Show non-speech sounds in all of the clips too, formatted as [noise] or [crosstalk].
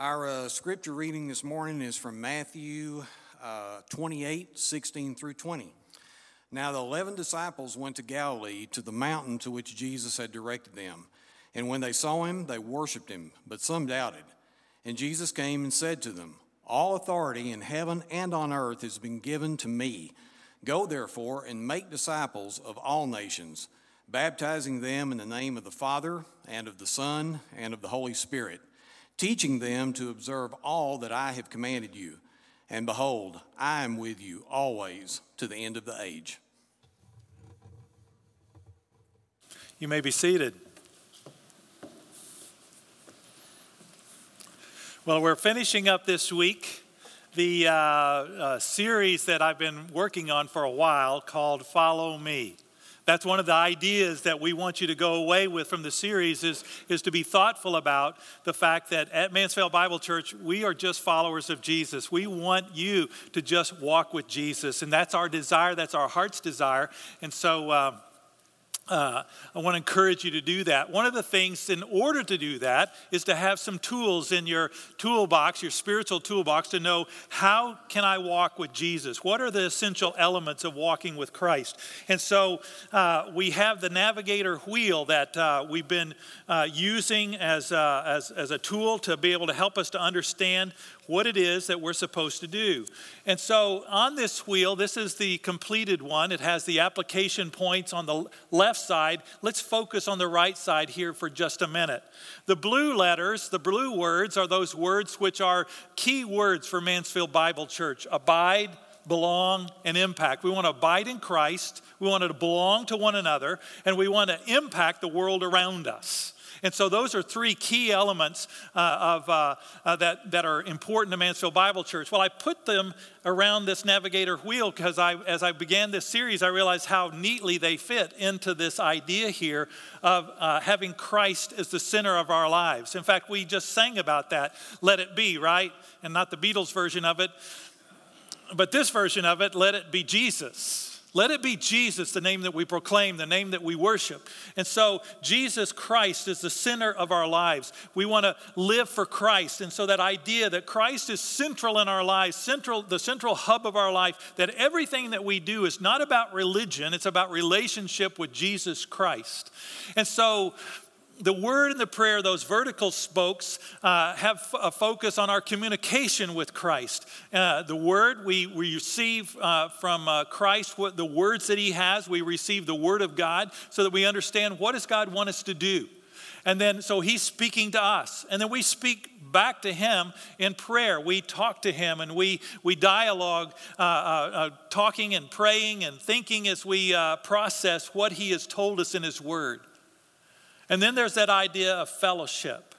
Our uh, scripture reading this morning is from Matthew uh, 28 16 through 20. Now, the eleven disciples went to Galilee to the mountain to which Jesus had directed them. And when they saw him, they worshiped him, but some doubted. And Jesus came and said to them, All authority in heaven and on earth has been given to me. Go therefore and make disciples of all nations, baptizing them in the name of the Father, and of the Son, and of the Holy Spirit teaching them to observe all that I have commanded you. And behold, I am with you always to the end of the age. You may be seated. Well, we're finishing up this week the uh, uh, series that I've been working on for a while called Follow Me. That's one of the ideas that we want you to go away with from the series is, is to be thoughtful about the fact that at Mansfield Bible Church, we are just followers of Jesus. We want you to just walk with Jesus. And that's our desire, that's our heart's desire. And so, uh, uh, I want to encourage you to do that. One of the things, in order to do that, is to have some tools in your toolbox, your spiritual toolbox, to know how can I walk with Jesus? What are the essential elements of walking with Christ? And so uh, we have the navigator wheel that uh, we've been uh, using as, uh, as, as a tool to be able to help us to understand what it is that we're supposed to do. And so on this wheel, this is the completed one. It has the application points on the left side. Let's focus on the right side here for just a minute. The blue letters, the blue words, are those words which are key words for Mansfield Bible Church abide, belong, and impact. We want to abide in Christ, we want to belong to one another, and we want to impact the world around us. And so those are three key elements uh, of, uh, uh, that, that are important to Mansfield Bible Church. Well, I put them around this navigator wheel because I, as I began this series, I realized how neatly they fit into this idea here of uh, having Christ as the center of our lives. In fact, we just sang about that, Let It Be, right? And not the Beatles version of it, but this version of it, Let It Be Jesus. Let it be Jesus, the name that we proclaim, the name that we worship. And so, Jesus Christ is the center of our lives. We want to live for Christ. And so, that idea that Christ is central in our lives, central, the central hub of our life, that everything that we do is not about religion, it's about relationship with Jesus Christ. And so, the word and the prayer, those vertical spokes, uh, have a focus on our communication with Christ. Uh, the word we, we receive uh, from uh, Christ, what the words that He has, we receive the word of God so that we understand what does God want us to do. And then, so He's speaking to us. And then we speak back to Him in prayer. We talk to Him and we, we dialogue, uh, uh, talking and praying and thinking as we process what He has told us in His word. And then there's that idea of fellowship,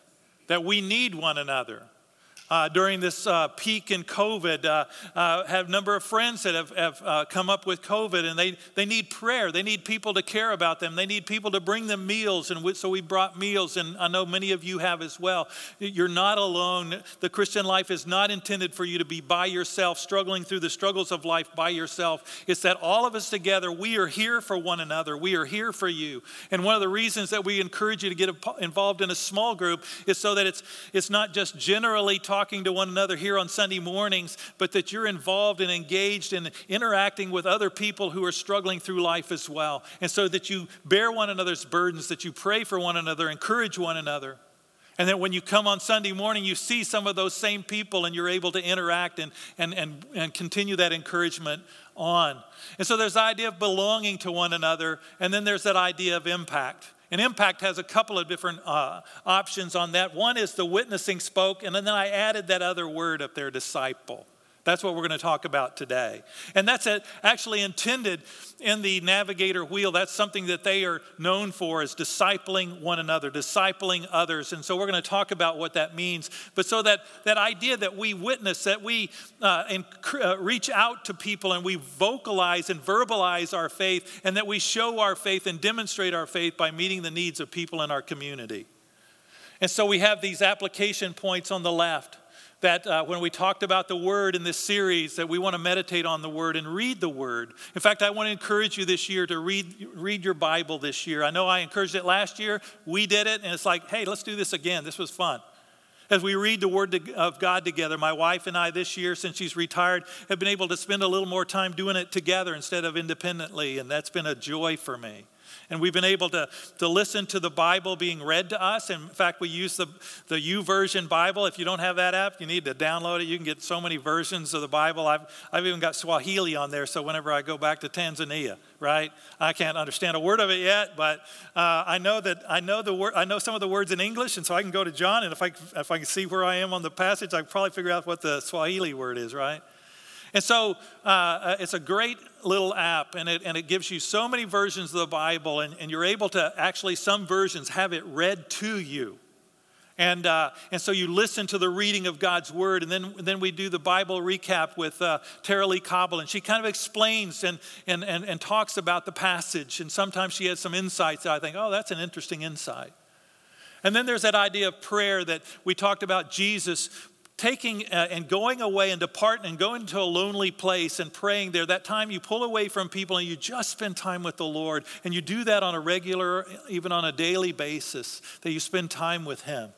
that we need one another uh, during this uh, peak in COVID. Uh, uh, have a number of friends that have, have uh, come up with COVID, and they, they need prayer. They need people to care about them. They need people to bring them meals, and we, so we brought meals, and I know many of you have as well. You're not alone. The Christian life is not intended for you to be by yourself, struggling through the struggles of life by yourself. It's that all of us together, we are here for one another. We are here for you. And one of the reasons that we encourage you to get involved in a small group is so that it's, it's not just generally talking talking to one another here on Sunday mornings, but that you're involved and engaged in interacting with other people who are struggling through life as well. And so that you bear one another's burdens, that you pray for one another, encourage one another. And that when you come on Sunday morning, you see some of those same people and you're able to interact and, and, and, and continue that encouragement on. And so there's the idea of belonging to one another, and then there's that idea of impact. And Impact has a couple of different uh, options on that. One is the witnessing spoke, and then I added that other word up there, disciple. That's what we're going to talk about today. And that's actually intended in the navigator wheel. That's something that they are known for is discipling one another, discipling others. And so we're going to talk about what that means. But so that, that idea that we witness, that we uh, inc- uh, reach out to people and we vocalize and verbalize our faith, and that we show our faith and demonstrate our faith by meeting the needs of people in our community. And so we have these application points on the left that uh, when we talked about the word in this series that we want to meditate on the word and read the word. In fact i want to encourage you this year to read, read your bible this year. I know i encouraged it last year. We did it and it's like hey let's do this again. This was fun. As we read the Word of God together, my wife and I this year, since she's retired, have been able to spend a little more time doing it together instead of independently, and that's been a joy for me. And we've been able to, to listen to the Bible being read to us. In fact, we use the, the YouVersion Bible. If you don't have that app, you need to download it. You can get so many versions of the Bible. I've, I've even got Swahili on there, so whenever I go back to Tanzania, right? I can't understand a word of it yet, but uh, I know that I know the word, I know some of the words in English, and so I can go to John, and if I if I can see where I am on the passage, I can probably figure out what the Swahili word is, right? And so uh, uh, it's a great little app, and it, and it gives you so many versions of the Bible, and, and you're able to actually, some versions have it read to you. And, uh, and so you listen to the reading of God's word, and then, then we do the Bible recap with uh, Tara-Leigh Cobble, and she kind of explains and, and, and, and talks about the passage. And sometimes she has some insights that I think, oh, that's an interesting insight. And then there's that idea of prayer that we talked about Jesus taking uh, and going away and departing and going to a lonely place and praying there, that time you pull away from people and you just spend time with the Lord. And you do that on a regular, even on a daily basis, that you spend time with Him.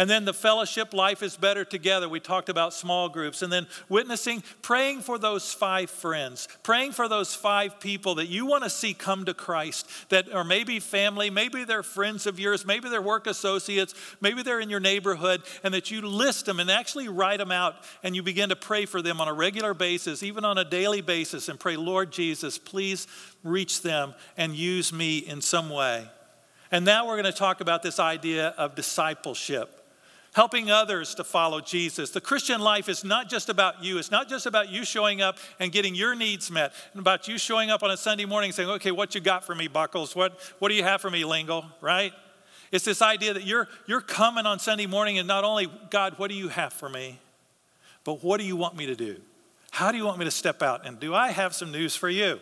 And then the fellowship life is better together. We talked about small groups. And then witnessing, praying for those five friends, praying for those five people that you want to see come to Christ, that are maybe family, maybe they're friends of yours, maybe they're work associates, maybe they're in your neighborhood, and that you list them and actually write them out and you begin to pray for them on a regular basis, even on a daily basis, and pray, Lord Jesus, please reach them and use me in some way. And now we're going to talk about this idea of discipleship helping others to follow Jesus. The Christian life is not just about you. It's not just about you showing up and getting your needs met, and about you showing up on a Sunday morning saying, okay, what you got for me, Buckles? What, what do you have for me, Lingle? Right? It's this idea that you're, you're coming on Sunday morning and not only, God, what do you have for me? But what do you want me to do? How do you want me to step out? And do I have some news for you?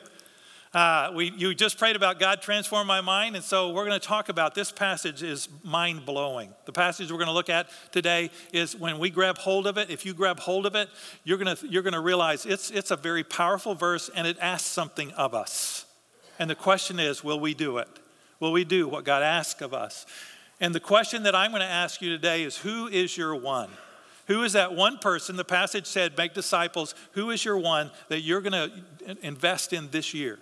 Uh, we, you just prayed about God transform my mind, and so we're going to talk about this passage is mind blowing. The passage we're going to look at today is when we grab hold of it. If you grab hold of it, you're going to you're to realize it's it's a very powerful verse, and it asks something of us. And the question is, will we do it? Will we do what God asks of us? And the question that I'm going to ask you today is, who is your one? Who is that one person? The passage said, make disciples. Who is your one that you're going to invest in this year?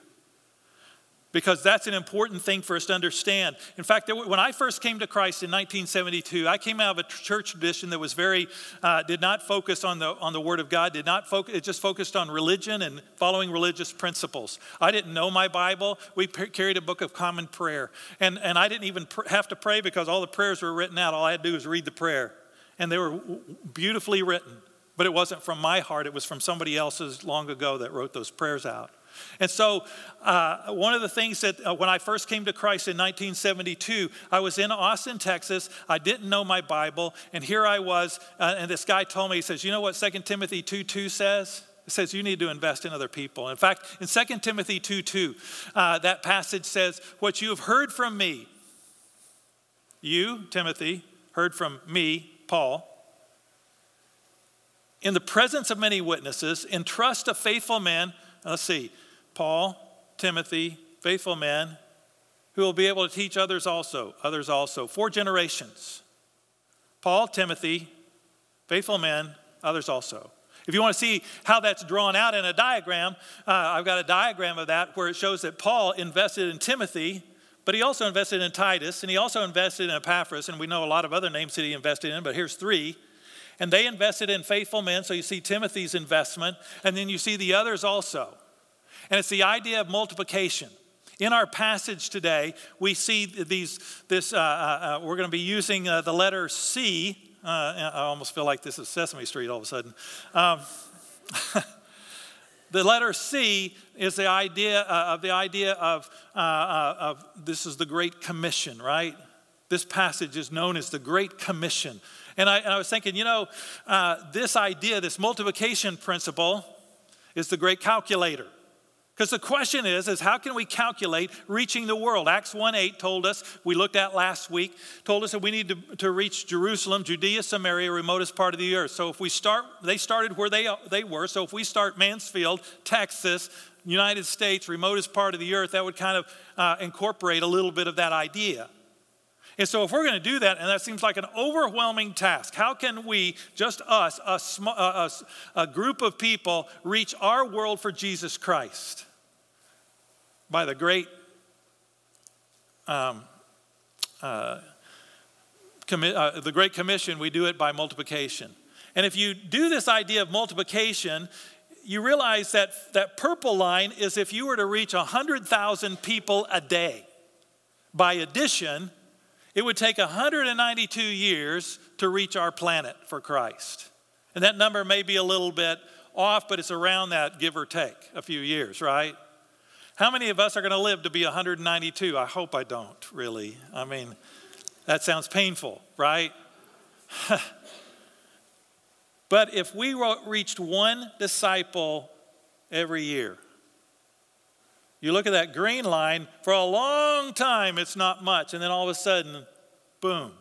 Because that's an important thing for us to understand. In fact, when I first came to Christ in 1972, I came out of a church tradition that was very, uh, did not focus on the, on the Word of God, did not focus, it just focused on religion and following religious principles. I didn't know my Bible. We carried a book of common prayer. And, and I didn't even pr- have to pray because all the prayers were written out. All I had to do was read the prayer. And they were beautifully written. But it wasn't from my heart, it was from somebody else's long ago that wrote those prayers out. And so, uh, one of the things that uh, when I first came to Christ in 1972, I was in Austin, Texas. I didn't know my Bible, and here I was, uh, and this guy told me, he says, You know what 2 Timothy 2 2 says? It says you need to invest in other people. In fact, in 2 Timothy 2 2, uh, that passage says, What you have heard from me, you, Timothy, heard from me, Paul, in the presence of many witnesses, entrust a faithful man. Let's see, Paul, Timothy, faithful men who will be able to teach others also, others also. Four generations. Paul, Timothy, faithful men, others also. If you want to see how that's drawn out in a diagram, uh, I've got a diagram of that where it shows that Paul invested in Timothy, but he also invested in Titus, and he also invested in Epaphras, and we know a lot of other names that he invested in, but here's three. And they invested in faithful men, so you see Timothy's investment, and then you see the others also. And it's the idea of multiplication. In our passage today, we see these, this, uh, uh, uh we're going to be using uh, the letter C. Uh, I almost feel like this is Sesame Street all of a sudden. Um, [laughs] the letter C is the idea uh, of the idea of, of this is the Great Commission, right? This passage is known as the Great Commission. And I, and I was thinking, you know, this idea, this multiplication principle, is the great calculator. Because the question is, is how can we calculate reaching the world? Acts 1.8 told us, we looked at last week, told us that we need to, to reach Jerusalem, Judea, Samaria, remotest part of the earth. So if we start, they started where they, they were. So if we start Mansfield, Texas, United States, remotest part of the earth, that would kind of uh, incorporate a little bit of that idea. And so, if we're going to do that, and that seems like an overwhelming task, how can we, just us, a, sm- a, a group of people, reach our world for Jesus Christ? By the great um, uh, commi- uh, the Great Commission, we do it by multiplication. And if you do this idea of multiplication, you realize that that purple line is if you were to reach 100,000 people a day. By addition, it would take 192 years to reach our planet for Christ. And that number may be a little bit off, but it's around that, give or take, a few years, right? How many of us are going to live to be 192? I hope I don't, really. I mean, that sounds painful, right? [laughs] but if we reached one disciple every year, you look at that green line, for a long time it's not much, and then all of a sudden, boom.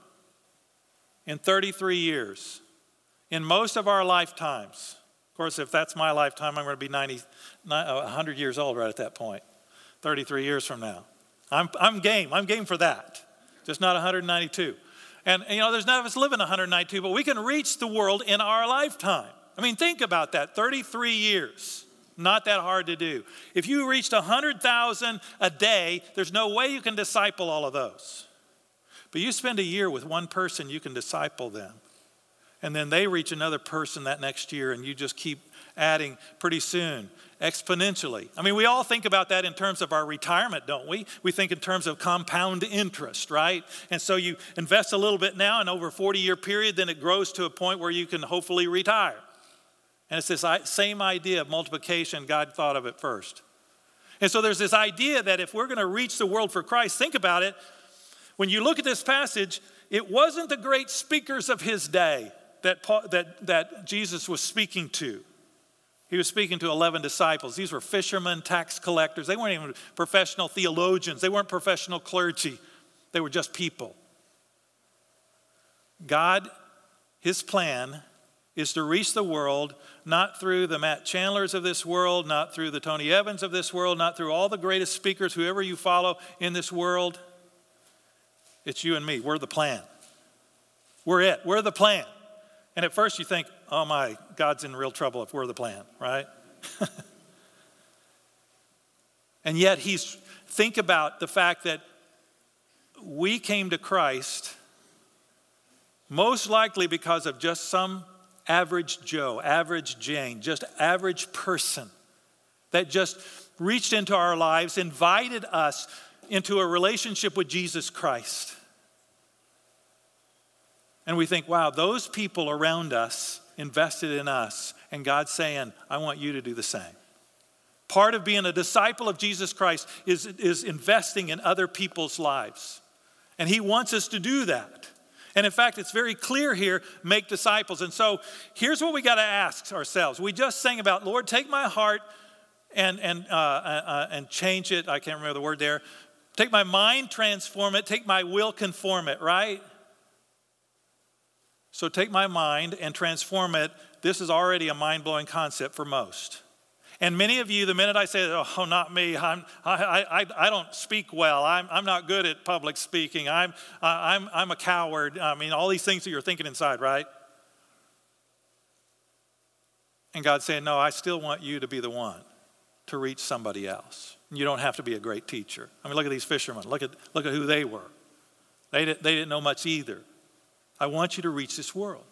In 33 years, in most of our lifetimes, of course, if that's my lifetime, I'm going to be 90, 100 uh, years old right at that point, 33 years from now. I'm, I'm game. I'm game for that, just not 192. And, you know, there's none of us living 192, but we can reach the world in our lifetime. I mean, think about that 33 years. Not that hard to do. If you reached 100,000 a day, there's no way you can disciple all of those. But you spend a year with one person, you can disciple them. And then they reach another person that next year, and you just keep adding pretty soon, exponentially. I mean, we all think about that in terms of our retirement, don't we? We think in terms of compound interest, right? And so you invest a little bit now, and over a 40 year period, then it grows to a point where you can hopefully retire. And it's this same idea of multiplication, God thought of it first. And so there's this idea that if we're going to reach the world for Christ, think about it. When you look at this passage, it wasn't the great speakers of his day that, Paul, that, that Jesus was speaking to. He was speaking to 11 disciples. These were fishermen, tax collectors. They weren't even professional theologians, they weren't professional clergy, they were just people. God, his plan is to reach the world not through the Matt Chandlers of this world, not through the Tony Evans of this world, not through all the greatest speakers, whoever you follow in this world. It's you and me. We're the plan. We're it. We're the plan. And at first you think, oh my, God's in real trouble if we're the plan, right? [laughs] and yet he's, think about the fact that we came to Christ most likely because of just some average Joe, average Jane, just average person that just reached into our lives, invited us into a relationship with Jesus Christ. And we think, wow, those people around us invested in us, and God's saying, I want you to do the same. Part of being a disciple of Jesus Christ is, is investing in other people's lives. And He wants us to do that. And in fact, it's very clear here make disciples. And so here's what we got to ask ourselves. We just sang about, Lord, take my heart and, and, uh, uh, uh, and change it. I can't remember the word there. Take my mind, transform it. Take my will, conform it, right? So take my mind and transform it. This is already a mind blowing concept for most. And many of you, the minute I say, oh, not me, I'm, I, I, I don't speak well, I'm, I'm not good at public speaking, I'm, I'm, I'm a coward, I mean, all these things that you're thinking inside, right? And God's saying, no, I still want you to be the one to reach somebody else. You don't have to be a great teacher. I mean, look at these fishermen. Look at, look at who they were. They, didn't, they didn't know much either. I want you to reach this world.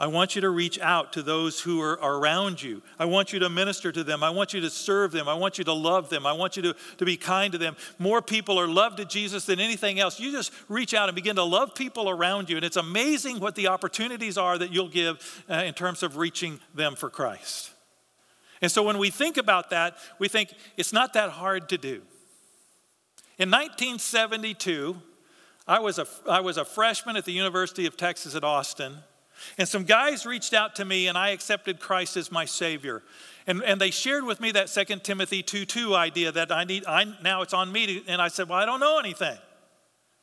I want you to reach out to those who are around you. I want you to minister to them. I want you to serve them. I want you to love them. I want you to, to be kind to them. More people are loved to Jesus than anything else. You just reach out and begin to love people around you. And it's amazing what the opportunities are that you'll give uh, in terms of reaching them for Christ. And so when we think about that, we think it's not that hard to do. In 1972, I was a, I was a freshman at the University of Texas at Austin. And some guys reached out to me, and I accepted Christ as my Savior. And, and they shared with me that 2 Timothy 2 2 idea that I need, I, now it's on me. To, and I said, Well, I don't know anything.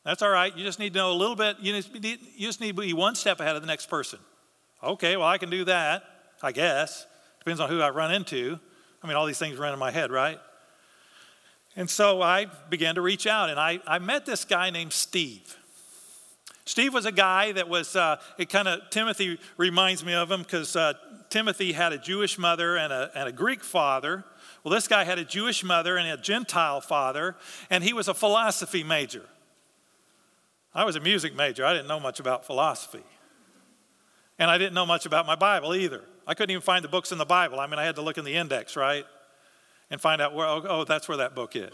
That's all right. You just need to know a little bit. You just, you just need to be one step ahead of the next person. Okay, well, I can do that, I guess. Depends on who I run into. I mean, all these things run in my head, right? And so I began to reach out, and I, I met this guy named Steve. Steve was a guy that was, uh, it kind of, Timothy reminds me of him because uh, Timothy had a Jewish mother and a, and a Greek father. Well, this guy had a Jewish mother and a Gentile father, and he was a philosophy major. I was a music major. I didn't know much about philosophy. And I didn't know much about my Bible either. I couldn't even find the books in the Bible. I mean, I had to look in the index, right? And find out where, oh, oh that's where that book is.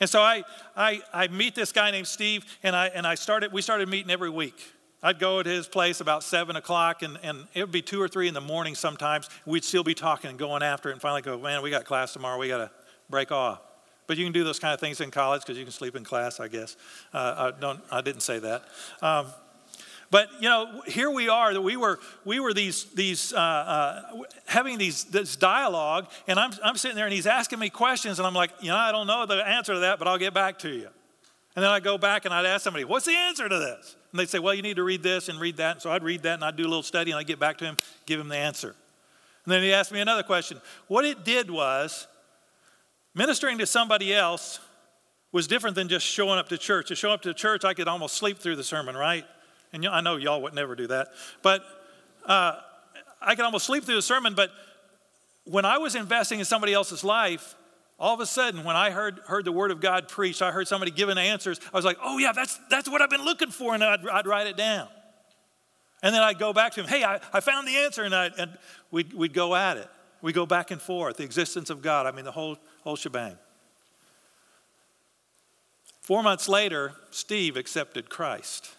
And so I, I, I meet this guy named Steve, and, I, and I started, we started meeting every week. I'd go to his place about 7 o'clock, and, and it would be 2 or 3 in the morning sometimes. We'd still be talking and going after it, and finally go, man, we got class tomorrow. We got to break off. But you can do those kind of things in college because you can sleep in class, I guess. Uh, I, don't, I didn't say that. Um, but you know, here we are that we were we were these these uh, uh, having these this dialogue, and I'm I'm sitting there and he's asking me questions, and I'm like, you know, I don't know the answer to that, but I'll get back to you. And then I go back and I'd ask somebody, what's the answer to this? And they'd say, well, you need to read this and read that. And so I'd read that and I'd do a little study and I'd get back to him, give him the answer. And then he asked me another question. What it did was ministering to somebody else was different than just showing up to church. To show up to church, I could almost sleep through the sermon, right? And I know y'all would never do that. But uh, I could almost sleep through the sermon. But when I was investing in somebody else's life, all of a sudden, when I heard, heard the word of God preached, I heard somebody giving answers, I was like, oh, yeah, that's, that's what I've been looking for. And I'd, I'd write it down. And then I'd go back to him, hey, I, I found the answer. And, I, and we'd, we'd go at it. We go back and forth, the existence of God. I mean, the whole, whole shebang. Four months later, Steve accepted Christ.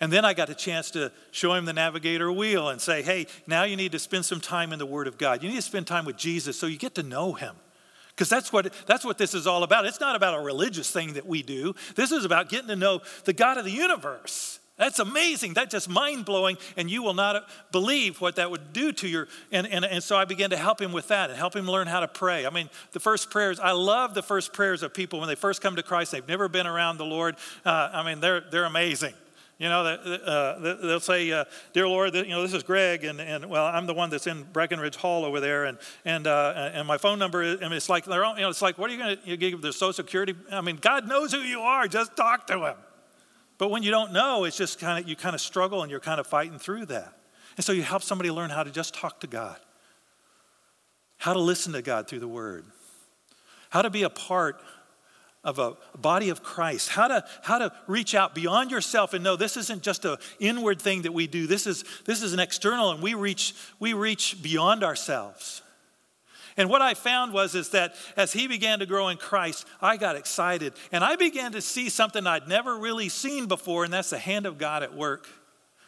And then I got a chance to show him the navigator wheel and say, hey, now you need to spend some time in the Word of God. You need to spend time with Jesus so you get to know him. Because that's what, that's what this is all about. It's not about a religious thing that we do, this is about getting to know the God of the universe. That's amazing. That's just mind blowing, and you will not believe what that would do to your. And, and, and so I began to help him with that and help him learn how to pray. I mean, the first prayers, I love the first prayers of people when they first come to Christ. They've never been around the Lord. Uh, I mean, they're, they're amazing. You know, uh, they'll say, uh, "Dear Lord, you know, this is Greg, and, and well, I'm the one that's in Brackenridge Hall over there, and and uh, and my phone number is. I mean, it's like they're, you know, it's like, what are you going to give their Social Security? I mean, God knows who you are. Just talk to Him. But when you don't know, it's just kind of you kind of struggle, and you're kind of fighting through that. And so you help somebody learn how to just talk to God, how to listen to God through the Word, how to be a part of a body of Christ, how to, how to reach out beyond yourself and know this isn't just an inward thing that we do. This is, this is an external, and we reach, we reach beyond ourselves. And what I found was is that as he began to grow in Christ, I got excited and I began to see something I'd never really seen before, and that's the hand of God at work.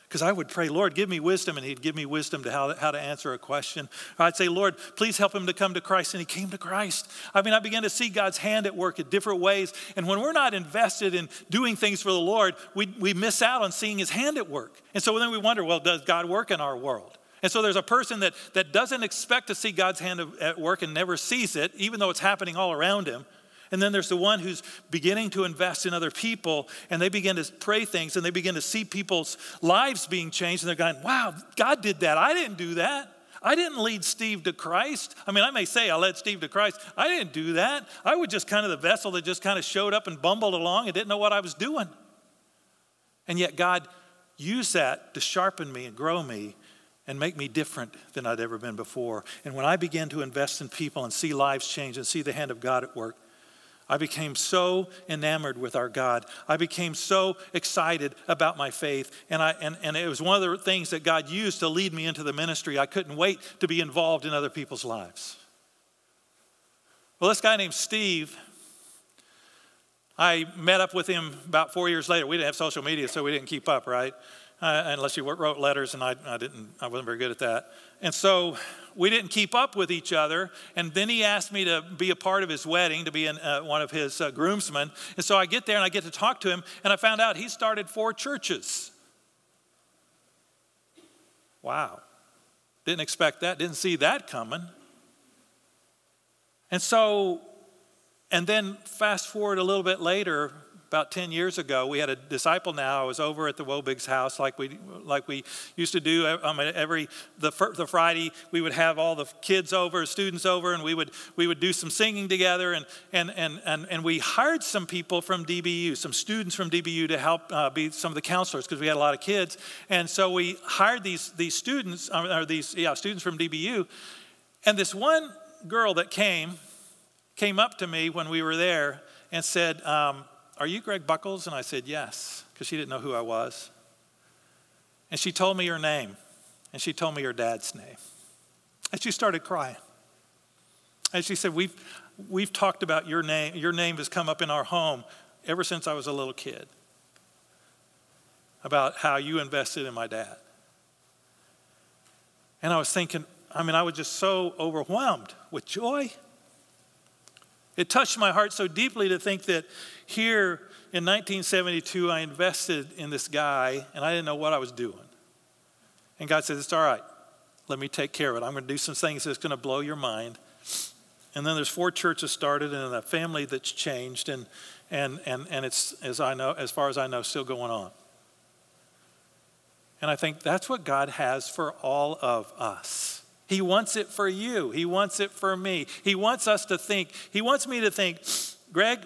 Because I would pray, Lord, give me wisdom, and He'd give me wisdom to how, how to answer a question. Or I'd say, Lord, please help him to come to Christ, and he came to Christ. I mean, I began to see God's hand at work in different ways. And when we're not invested in doing things for the Lord, we, we miss out on seeing His hand at work. And so then we wonder, well, does God work in our world? And so there's a person that, that doesn't expect to see God's hand at work and never sees it, even though it's happening all around him. And then there's the one who's beginning to invest in other people and they begin to pray things and they begin to see people's lives being changed and they're going, wow, God did that. I didn't do that. I didn't lead Steve to Christ. I mean, I may say I led Steve to Christ. I didn't do that. I was just kind of the vessel that just kind of showed up and bumbled along and didn't know what I was doing. And yet God used that to sharpen me and grow me and make me different than I'd ever been before. And when I began to invest in people and see lives change and see the hand of God at work, I became so enamored with our God. I became so excited about my faith. And, I, and, and it was one of the things that God used to lead me into the ministry. I couldn't wait to be involved in other people's lives. Well, this guy named Steve, I met up with him about four years later. We didn't have social media, so we didn't keep up, right? Uh, unless you wrote letters, and I, I, didn't, I wasn't very good at that. And so we didn't keep up with each other. And then he asked me to be a part of his wedding, to be an, uh, one of his uh, groomsmen. And so I get there and I get to talk to him, and I found out he started four churches. Wow. Didn't expect that, didn't see that coming. And so, and then fast forward a little bit later, about 10 years ago. We had a disciple now. I was over at the Wobig's house like we, like we used to do um, every the, the Friday. We would have all the kids over, students over, and we would, we would do some singing together. And, and, and, and, and we hired some people from DBU, some students from DBU to help uh, be some of the counselors because we had a lot of kids. And so we hired these, these students, um, or these yeah, students from DBU. And this one girl that came, came up to me when we were there and said, um, are you Greg Buckles? And I said, Yes, because she didn't know who I was. And she told me her name, and she told me her dad's name. And she started crying. And she said, We've, we've talked about your name. Your name has come up in our home ever since I was a little kid about how you invested in my dad. And I was thinking, I mean, I was just so overwhelmed with joy. It touched my heart so deeply to think that here in 1972, I invested in this guy and I didn't know what I was doing. And God said, It's all right. Let me take care of it. I'm going to do some things that's going to blow your mind. And then there's four churches started and a family that's changed, and, and, and, and it's, as, I know, as far as I know, still going on. And I think that's what God has for all of us. He wants it for you. He wants it for me. He wants us to think, He wants me to think, Greg,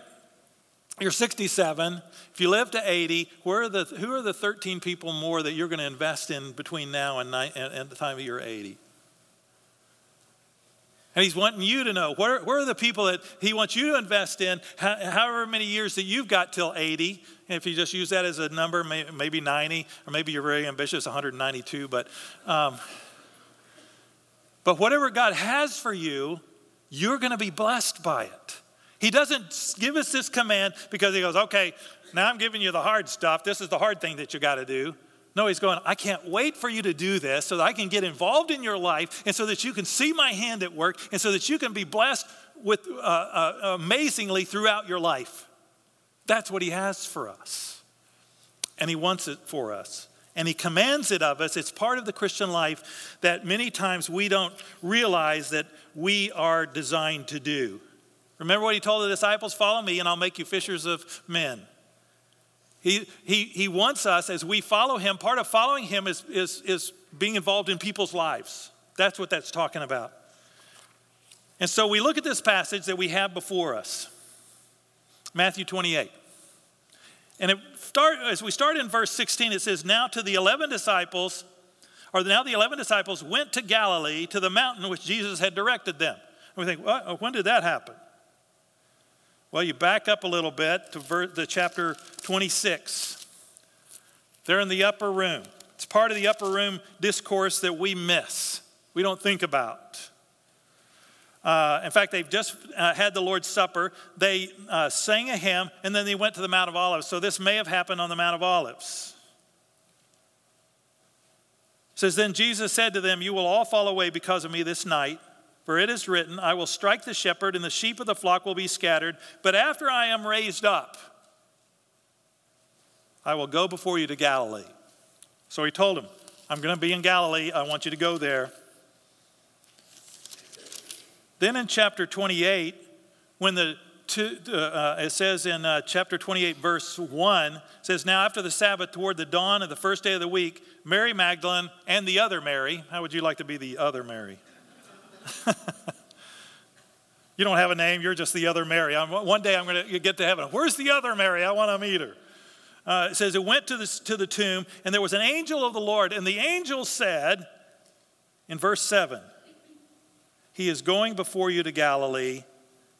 you're 67. If you live to 80, where are the, who are the 13 people more that you're going to invest in between now and, and, and the time of you're 80? And he's wanting you to know where, where are the people that he wants you to invest in, however many years that you've got till 80. And if you just use that as a number, maybe 90, or maybe you're very ambitious, 192. But um, but whatever God has for you, you're going to be blessed by it. He doesn't give us this command because he goes, okay, now I'm giving you the hard stuff. This is the hard thing that you got to do. No, he's going, I can't wait for you to do this so that I can get involved in your life and so that you can see my hand at work and so that you can be blessed with uh, uh, amazingly throughout your life. That's what he has for us. And he wants it for us and he commands it of us. It's part of the Christian life that many times we don't realize that we are designed to do. Remember what he told the disciples? Follow me, and I'll make you fishers of men. He, he, he wants us, as we follow him, part of following him is, is, is being involved in people's lives. That's what that's talking about. And so we look at this passage that we have before us Matthew 28. And it start, as we start in verse 16, it says, Now to the 11 disciples, or now the 11 disciples went to Galilee to the mountain which Jesus had directed them. And we think, well, oh, when did that happen? Well, you back up a little bit to ver- the chapter 26. They're in the upper room. It's part of the upper room discourse that we miss, we don't think about. Uh, in fact, they've just uh, had the Lord's Supper. They uh, sang a hymn, and then they went to the Mount of Olives. So this may have happened on the Mount of Olives. It says, Then Jesus said to them, You will all fall away because of me this night. For it is written, I will strike the shepherd, and the sheep of the flock will be scattered. But after I am raised up, I will go before you to Galilee. So he told him, I'm going to be in Galilee. I want you to go there. Then in chapter 28, when the two, uh, it says in uh, chapter 28, verse 1, says, Now after the Sabbath, toward the dawn of the first day of the week, Mary Magdalene and the other Mary, how would you like to be the other Mary? [laughs] you don't have a name, you're just the other Mary. I'm, one day I'm going to get to heaven. Where's the other Mary? I want to meet her. Uh, it says, It went to the, to the tomb, and there was an angel of the Lord, and the angel said, in verse 7, he is going before you to Galilee.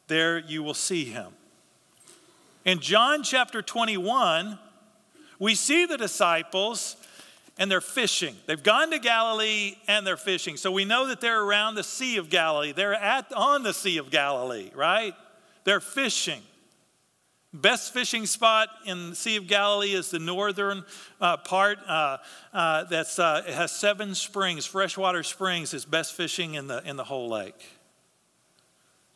There you will see him. In John chapter 21, we see the disciples and they're fishing. They've gone to Galilee and they're fishing. So we know that they're around the Sea of Galilee. They're at, on the Sea of Galilee, right? They're fishing. Best fishing spot in the Sea of Galilee is the northern uh, part. Uh, uh, that's uh, it has seven springs, freshwater springs. Is best fishing in the in the whole lake.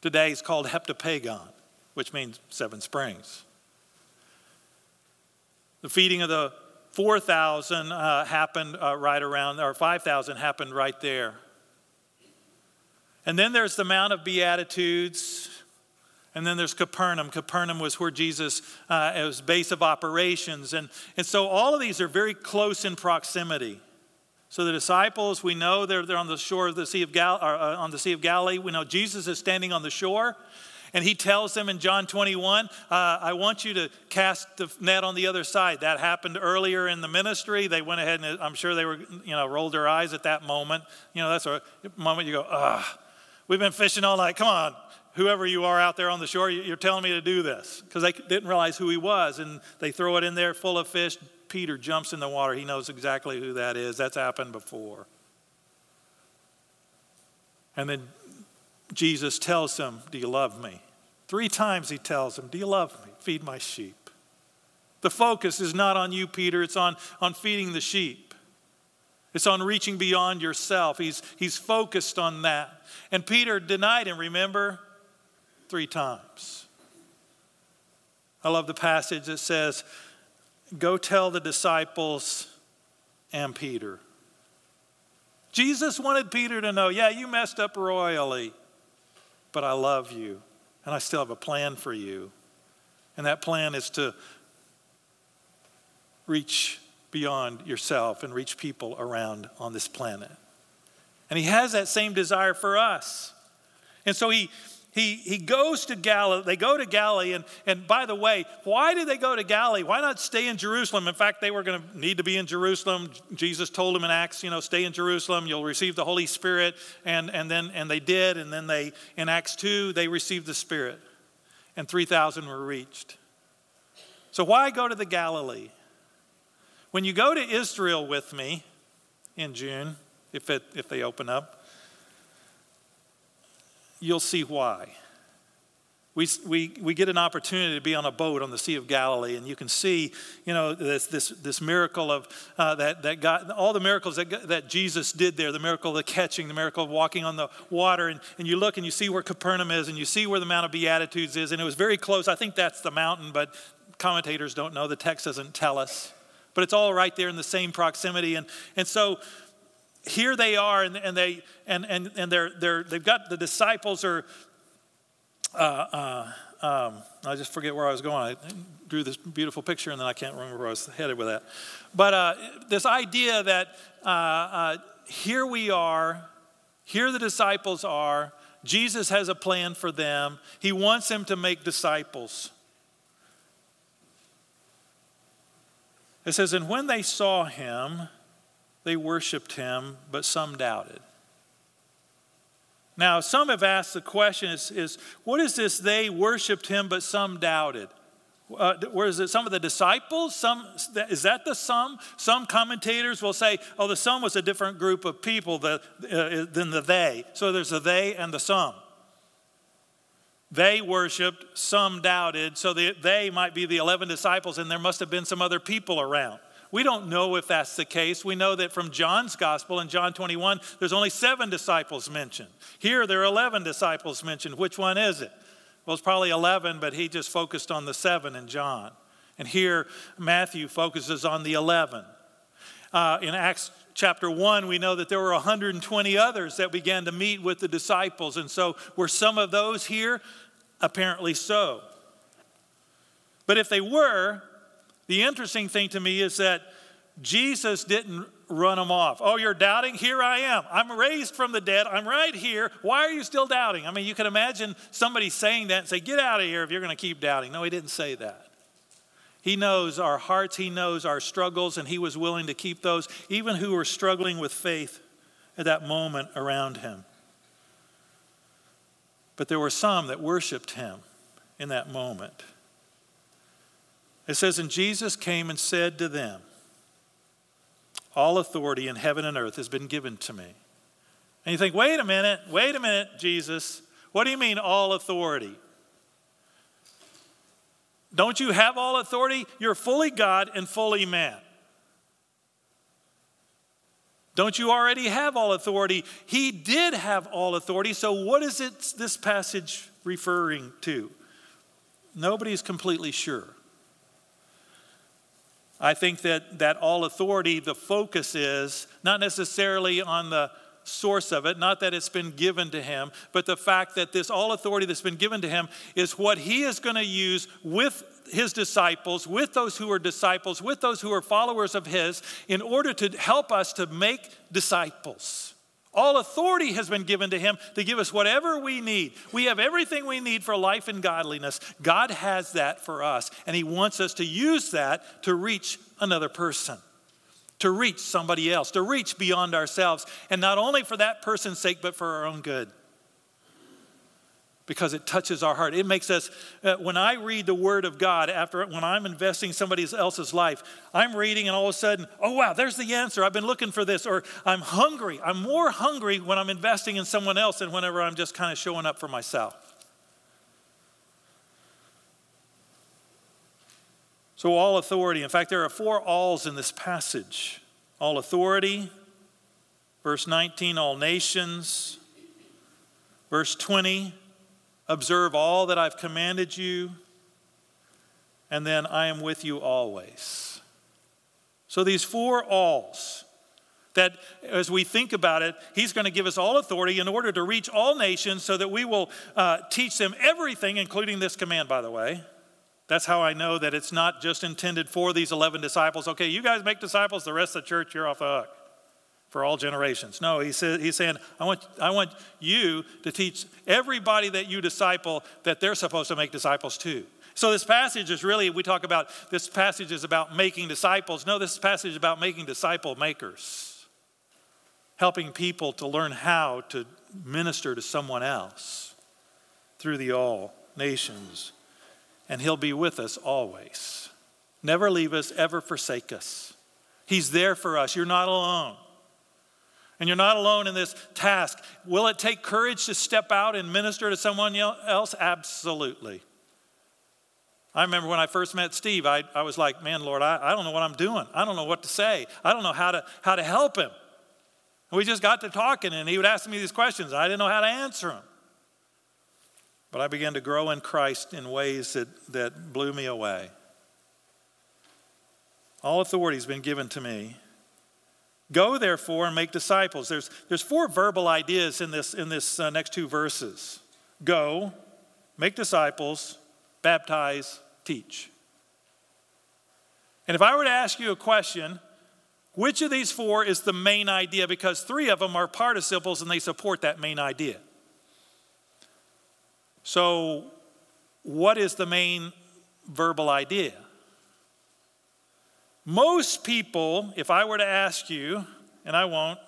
Today it's called Heptapegon, which means seven springs. The feeding of the four thousand uh, happened uh, right around, or five thousand happened right there. And then there's the Mount of Beatitudes And then there's Capernaum. Capernaum was where Jesus uh, was base of operations. And, and so all of these are very close in proximity. So the disciples, we know they're, they're on the shore of the Sea of Gal- uh, on the Sea of Galilee. We know Jesus is standing on the shore. And he tells them in John 21, uh, I want you to cast the net on the other side. That happened earlier in the ministry. They went ahead and I'm sure they were, you know, rolled their eyes at that moment. You know, that's a moment you go, ah, we've been fishing all night. Come on, whoever you are out there on the shore, you're telling me to do this. Because they didn't realize who he was. And they throw it in there full of fish. Peter jumps in the water. He knows exactly who that is. That's happened before. And then Jesus tells him, Do you love me? Three times he tells him, Do you love me? Feed my sheep. The focus is not on you, Peter, it's on, on feeding the sheep. It's on reaching beyond yourself. He's, he's focused on that. And Peter denied him, remember? Three times. I love the passage that says, Go tell the disciples and Peter. Jesus wanted Peter to know, yeah, you messed up royally, but I love you and I still have a plan for you. And that plan is to reach beyond yourself and reach people around on this planet. And he has that same desire for us. And so he he, he goes to Galilee. They go to Galilee. And, and by the way, why did they go to Galilee? Why not stay in Jerusalem? In fact, they were going to need to be in Jerusalem. Jesus told them in Acts, you know, stay in Jerusalem. You'll receive the Holy Spirit. And, and then and they did. And then they, in Acts 2, they received the Spirit. And 3,000 were reached. So why go to the Galilee? When you go to Israel with me in June, if, it, if they open up, you'll see why. We, we, we get an opportunity to be on a boat on the Sea of Galilee, and you can see, you know, this, this, this miracle of uh, that, that God, all the miracles that, that Jesus did there the miracle of the catching, the miracle of walking on the water. And, and you look and you see where Capernaum is, and you see where the Mount of Beatitudes is, and it was very close. I think that's the mountain, but commentators don't know. The text doesn't tell us. But it's all right there in the same proximity. And, and so, here they are, and, and they and and and they're they're they've got the disciples are. Uh, uh, um, I just forget where I was going. I drew this beautiful picture, and then I can't remember where I was headed with that. But uh, this idea that uh, uh, here we are, here the disciples are. Jesus has a plan for them. He wants them to make disciples. It says, and when they saw him, they worshiped him, but some doubted. Now, some have asked the question is, is what is this they worshiped him, but some doubted? Uh, whereas it some of the disciples, some is that the some? Some commentators will say, oh, the some was a different group of people the, uh, than the they. So there's the they and the some. They worshiped, some doubted, so the, they might be the 11 disciples, and there must have been some other people around. We don't know if that's the case. We know that from John's gospel in John 21, there's only seven disciples mentioned. Here, there are 11 disciples mentioned. Which one is it? Well, it's probably 11, but he just focused on the seven in John. And here, Matthew focuses on the 11. Uh, in Acts chapter 1, we know that there were 120 others that began to meet with the disciples. And so, were some of those here? Apparently so. But if they were, the interesting thing to me is that Jesus didn't run them off. Oh, you're doubting? Here I am. I'm raised from the dead. I'm right here. Why are you still doubting? I mean, you can imagine somebody saying that and say, Get out of here if you're going to keep doubting. No, he didn't say that. He knows our hearts, He knows our struggles, and He was willing to keep those, even who were struggling with faith at that moment around Him. But there were some that worshiped Him in that moment. It says, And Jesus came and said to them, All authority in heaven and earth has been given to me. And you think, wait a minute, wait a minute, Jesus. What do you mean, all authority? Don't you have all authority? You're fully God and fully man. Don't you already have all authority? He did have all authority. So, what is it this passage referring to? Nobody's completely sure. I think that, that all authority, the focus is not necessarily on the source of it, not that it's been given to him, but the fact that this all authority that's been given to him is what he is going to use with his disciples, with those who are disciples, with those who are followers of his, in order to help us to make disciples. All authority has been given to him to give us whatever we need. We have everything we need for life and godliness. God has that for us, and he wants us to use that to reach another person, to reach somebody else, to reach beyond ourselves, and not only for that person's sake, but for our own good because it touches our heart. It makes us, uh, when I read the Word of God, after when I'm investing somebody else's life, I'm reading and all of a sudden, oh wow, there's the answer. I've been looking for this. Or I'm hungry. I'm more hungry when I'm investing in someone else than whenever I'm just kind of showing up for myself. So, all authority. In fact, there are four alls in this passage all authority, verse 19, all nations, verse 20, Observe all that I've commanded you, and then I am with you always. So, these four alls, that as we think about it, He's going to give us all authority in order to reach all nations so that we will uh, teach them everything, including this command, by the way. That's how I know that it's not just intended for these 11 disciples. Okay, you guys make disciples, the rest of the church, you're off the hook for all generations. No, he said, he's saying, I want, I want you to teach everybody that you disciple that they're supposed to make disciples too. So this passage is really, we talk about, this passage is about making disciples. No, this passage is about making disciple makers, helping people to learn how to minister to someone else through the all nations. And he'll be with us always. Never leave us, ever forsake us. He's there for us. You're not alone. And you're not alone in this task. Will it take courage to step out and minister to someone else? Absolutely. I remember when I first met Steve, I, I was like, man, Lord, I, I don't know what I'm doing. I don't know what to say. I don't know how to, how to help him. And we just got to talking, and he would ask me these questions. I didn't know how to answer them. But I began to grow in Christ in ways that, that blew me away. All authority has been given to me Go, therefore, and make disciples. There's, there's four verbal ideas in this, in this uh, next two verses go, make disciples, baptize, teach. And if I were to ask you a question, which of these four is the main idea? Because three of them are participles and they support that main idea. So, what is the main verbal idea? Most people, if I were to ask you, and I won't,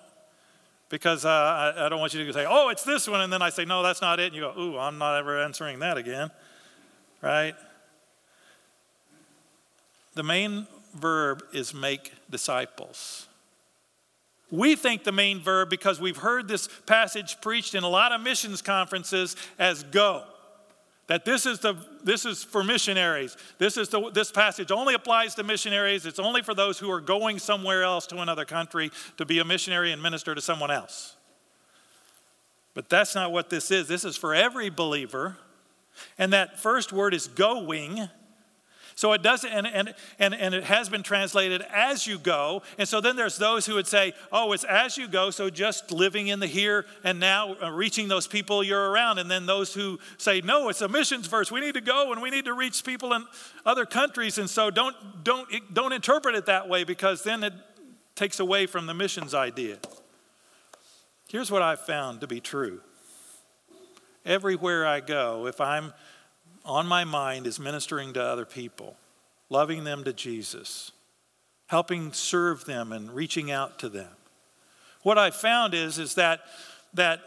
because uh, I, I, don't want you to say, oh, it's this one, and then I say, no, that's not it. And you go, ooh, I'm not ever answering that again, right? The main verb is make disciples. We think the main verb, because we've heard this passage preached in a lot of missions conferences, as go that this is, the, this is for missionaries. This, is the, this passage only applies to missionaries. It's only for those who are going somewhere else to another country to be a missionary and minister to someone else. But that's not what this is. This is for every believer. And that first word is going. So it doesn't, and, and, and, and it has been translated as you go. And so then there's those who would say, oh, it's as you go, so just living in the here and now, uh, reaching those people you're around. And then those who say, no, it's a missions verse. We need to go and we need to reach people in other countries. And so don't, don't, don't interpret it that way because then it takes away from the missions idea. Here's what I've found to be true. Everywhere I go, if I'm on my mind is ministering to other people, loving them to Jesus, helping serve them and reaching out to them. What I found is, is that, that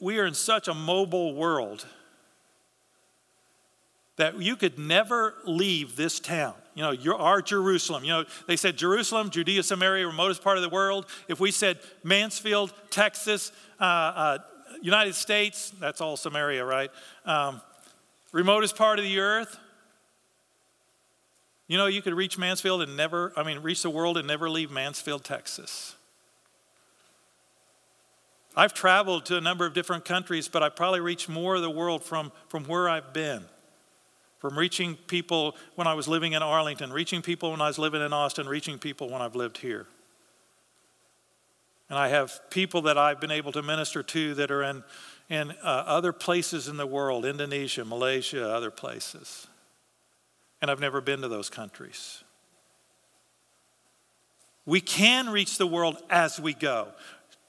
we are in such a mobile world that you could never leave this town. You know, you're our Jerusalem. You know, they said Jerusalem, Judea, Samaria, remotest part of the world. If we said Mansfield, Texas, uh, uh, United States, that's all Samaria, right? Um, remotest part of the earth. You know, you could reach Mansfield and never, I mean, reach the world and never leave Mansfield, Texas. I've traveled to a number of different countries, but I probably reached more of the world from, from where I've been. From reaching people when I was living in Arlington, reaching people when I was living in Austin, reaching people when I've lived here. And I have people that I've been able to minister to that are in, in uh, other places in the world Indonesia, Malaysia, other places. And I've never been to those countries. We can reach the world as we go.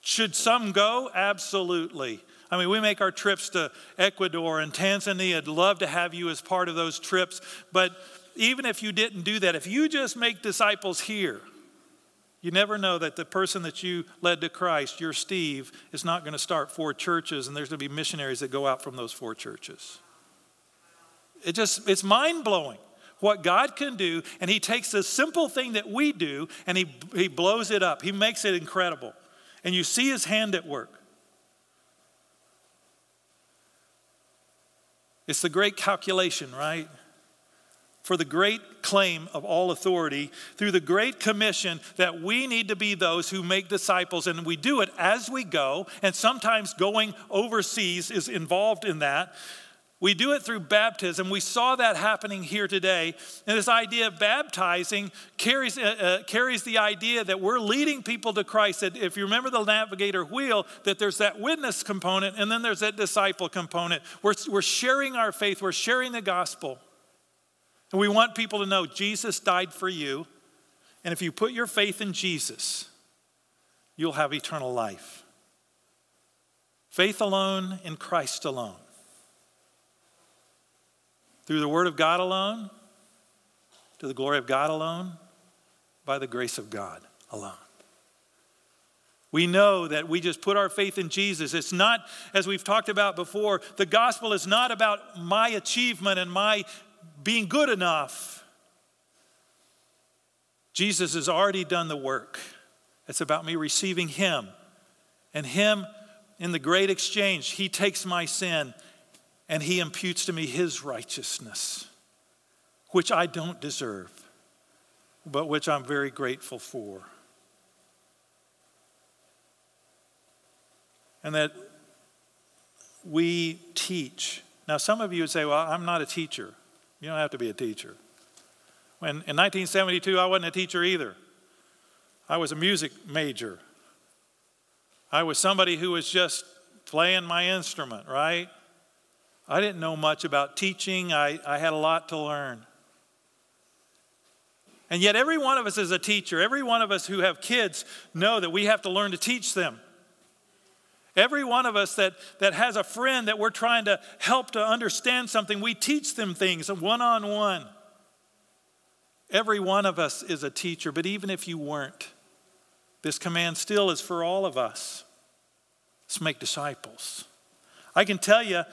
Should some go? Absolutely. I mean, we make our trips to Ecuador and Tanzania. I'd love to have you as part of those trips. But even if you didn't do that, if you just make disciples here, you never know that the person that you led to Christ, your Steve, is not going to start four churches and there's going to be missionaries that go out from those four churches. It just, it's mind blowing what God can do, and He takes this simple thing that we do and He, he blows it up. He makes it incredible. And you see His hand at work. It's the great calculation, right? For the great claim of all authority, through the great commission that we need to be those who make disciples, and we do it as we go, and sometimes going overseas is involved in that. We do it through baptism. We saw that happening here today. And this idea of baptizing carries, uh, uh, carries the idea that we're leading people to Christ. That if you remember the navigator wheel, that there's that witness component and then there's that disciple component. We're, we're sharing our faith, we're sharing the gospel. And we want people to know Jesus died for you. And if you put your faith in Jesus, you'll have eternal life. Faith alone in Christ alone. Through the Word of God alone, to the glory of God alone, by the grace of God alone. We know that we just put our faith in Jesus. It's not, as we've talked about before, the gospel is not about my achievement and my being good enough. Jesus has already done the work. It's about me receiving Him. And Him, in the great exchange, He takes my sin and he imputes to me his righteousness, which I don't deserve, but which I'm very grateful for. And that we teach. Now, some of you would say, Well, I'm not a teacher. You don't have to be a teacher. When, in 1972, I wasn't a teacher either. I was a music major. I was somebody who was just playing my instrument, right? I didn't know much about teaching, I, I had a lot to learn. And yet, every one of us is a teacher. Every one of us who have kids know that we have to learn to teach them. Every one of us that, that has a friend that we're trying to help to understand something, we teach them things one on one. Every one of us is a teacher, but even if you weren't, this command still is for all of us. Let's make disciples. I can tell you,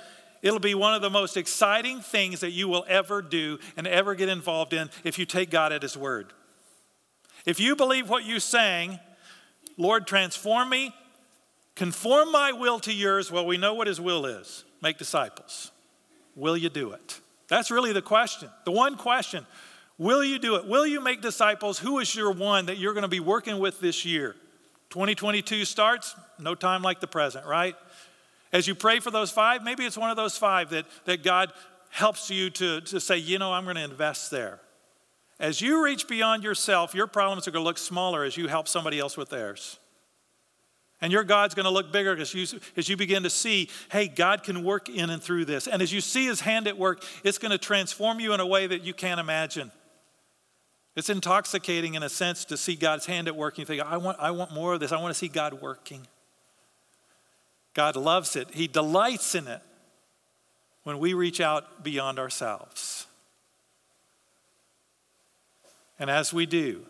It'll be one of the most exciting things that you will ever do and ever get involved in if you take God at His word. If you believe what you sang, Lord, transform me, conform my will to yours, well, we know what His will is make disciples. Will you do it? That's really the question. The one question Will you do it? Will you make disciples? Who is your one that you're going to be working with this year? 2022 starts, no time like the present, right? As you pray for those five, maybe it's one of those five that, that God helps you to, to say, you know, I'm going to invest there. As you reach beyond yourself, your problems are going to look smaller as you help somebody else with theirs. And your God's going to look bigger as you, as you begin to see, hey, God can work in and through this. And as you see his hand at work, it's going to transform you in a way that you can't imagine. It's intoxicating in a sense to see God's hand at work. You think, I want, I want more of this. I want to see God working. God loves it, He delights in it when we reach out beyond ourselves. And as we do,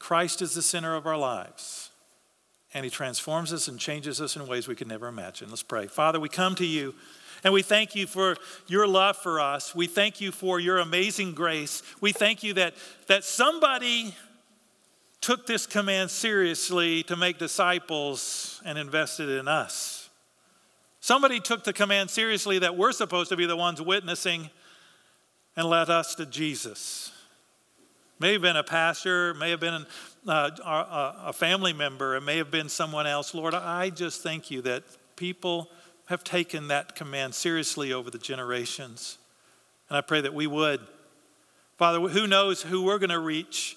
Christ is the center of our lives. And he transforms us and changes us in ways we could never imagine. Let's pray. Father, we come to you and we thank you for your love for us. We thank you for your amazing grace. We thank you that, that somebody took this command seriously to make disciples and invested in us. Somebody took the command seriously that we're supposed to be the ones witnessing and led us to Jesus. May have been a pastor, may have been uh, a family member, it may have been someone else. Lord, I just thank you that people have taken that command seriously over the generations. And I pray that we would. Father, who knows who we're going to reach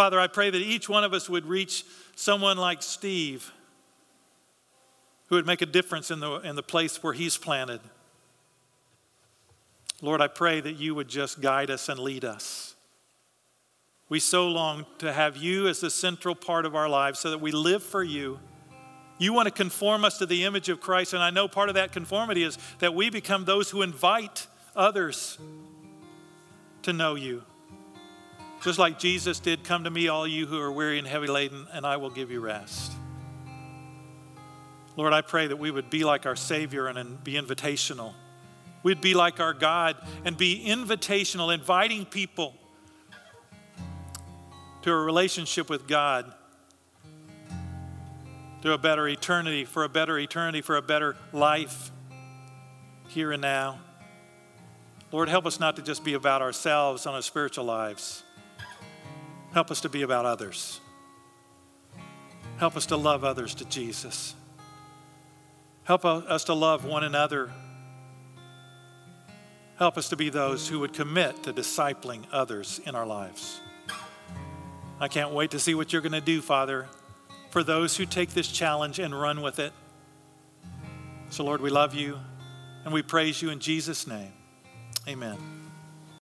Father, I pray that each one of us would reach someone like Steve who would make a difference in the, in the place where he's planted. Lord, I pray that you would just guide us and lead us. We so long to have you as the central part of our lives so that we live for you. You want to conform us to the image of Christ, and I know part of that conformity is that we become those who invite others to know you. Just like Jesus did, come to me, all you who are weary and heavy laden, and I will give you rest. Lord, I pray that we would be like our Savior and be invitational. We'd be like our God and be invitational, inviting people to a relationship with God, to a better eternity, for a better eternity, for a better life here and now. Lord, help us not to just be about ourselves on our spiritual lives. Help us to be about others. Help us to love others to Jesus. Help us to love one another. Help us to be those who would commit to discipling others in our lives. I can't wait to see what you're going to do, Father, for those who take this challenge and run with it. So, Lord, we love you and we praise you in Jesus' name. Amen.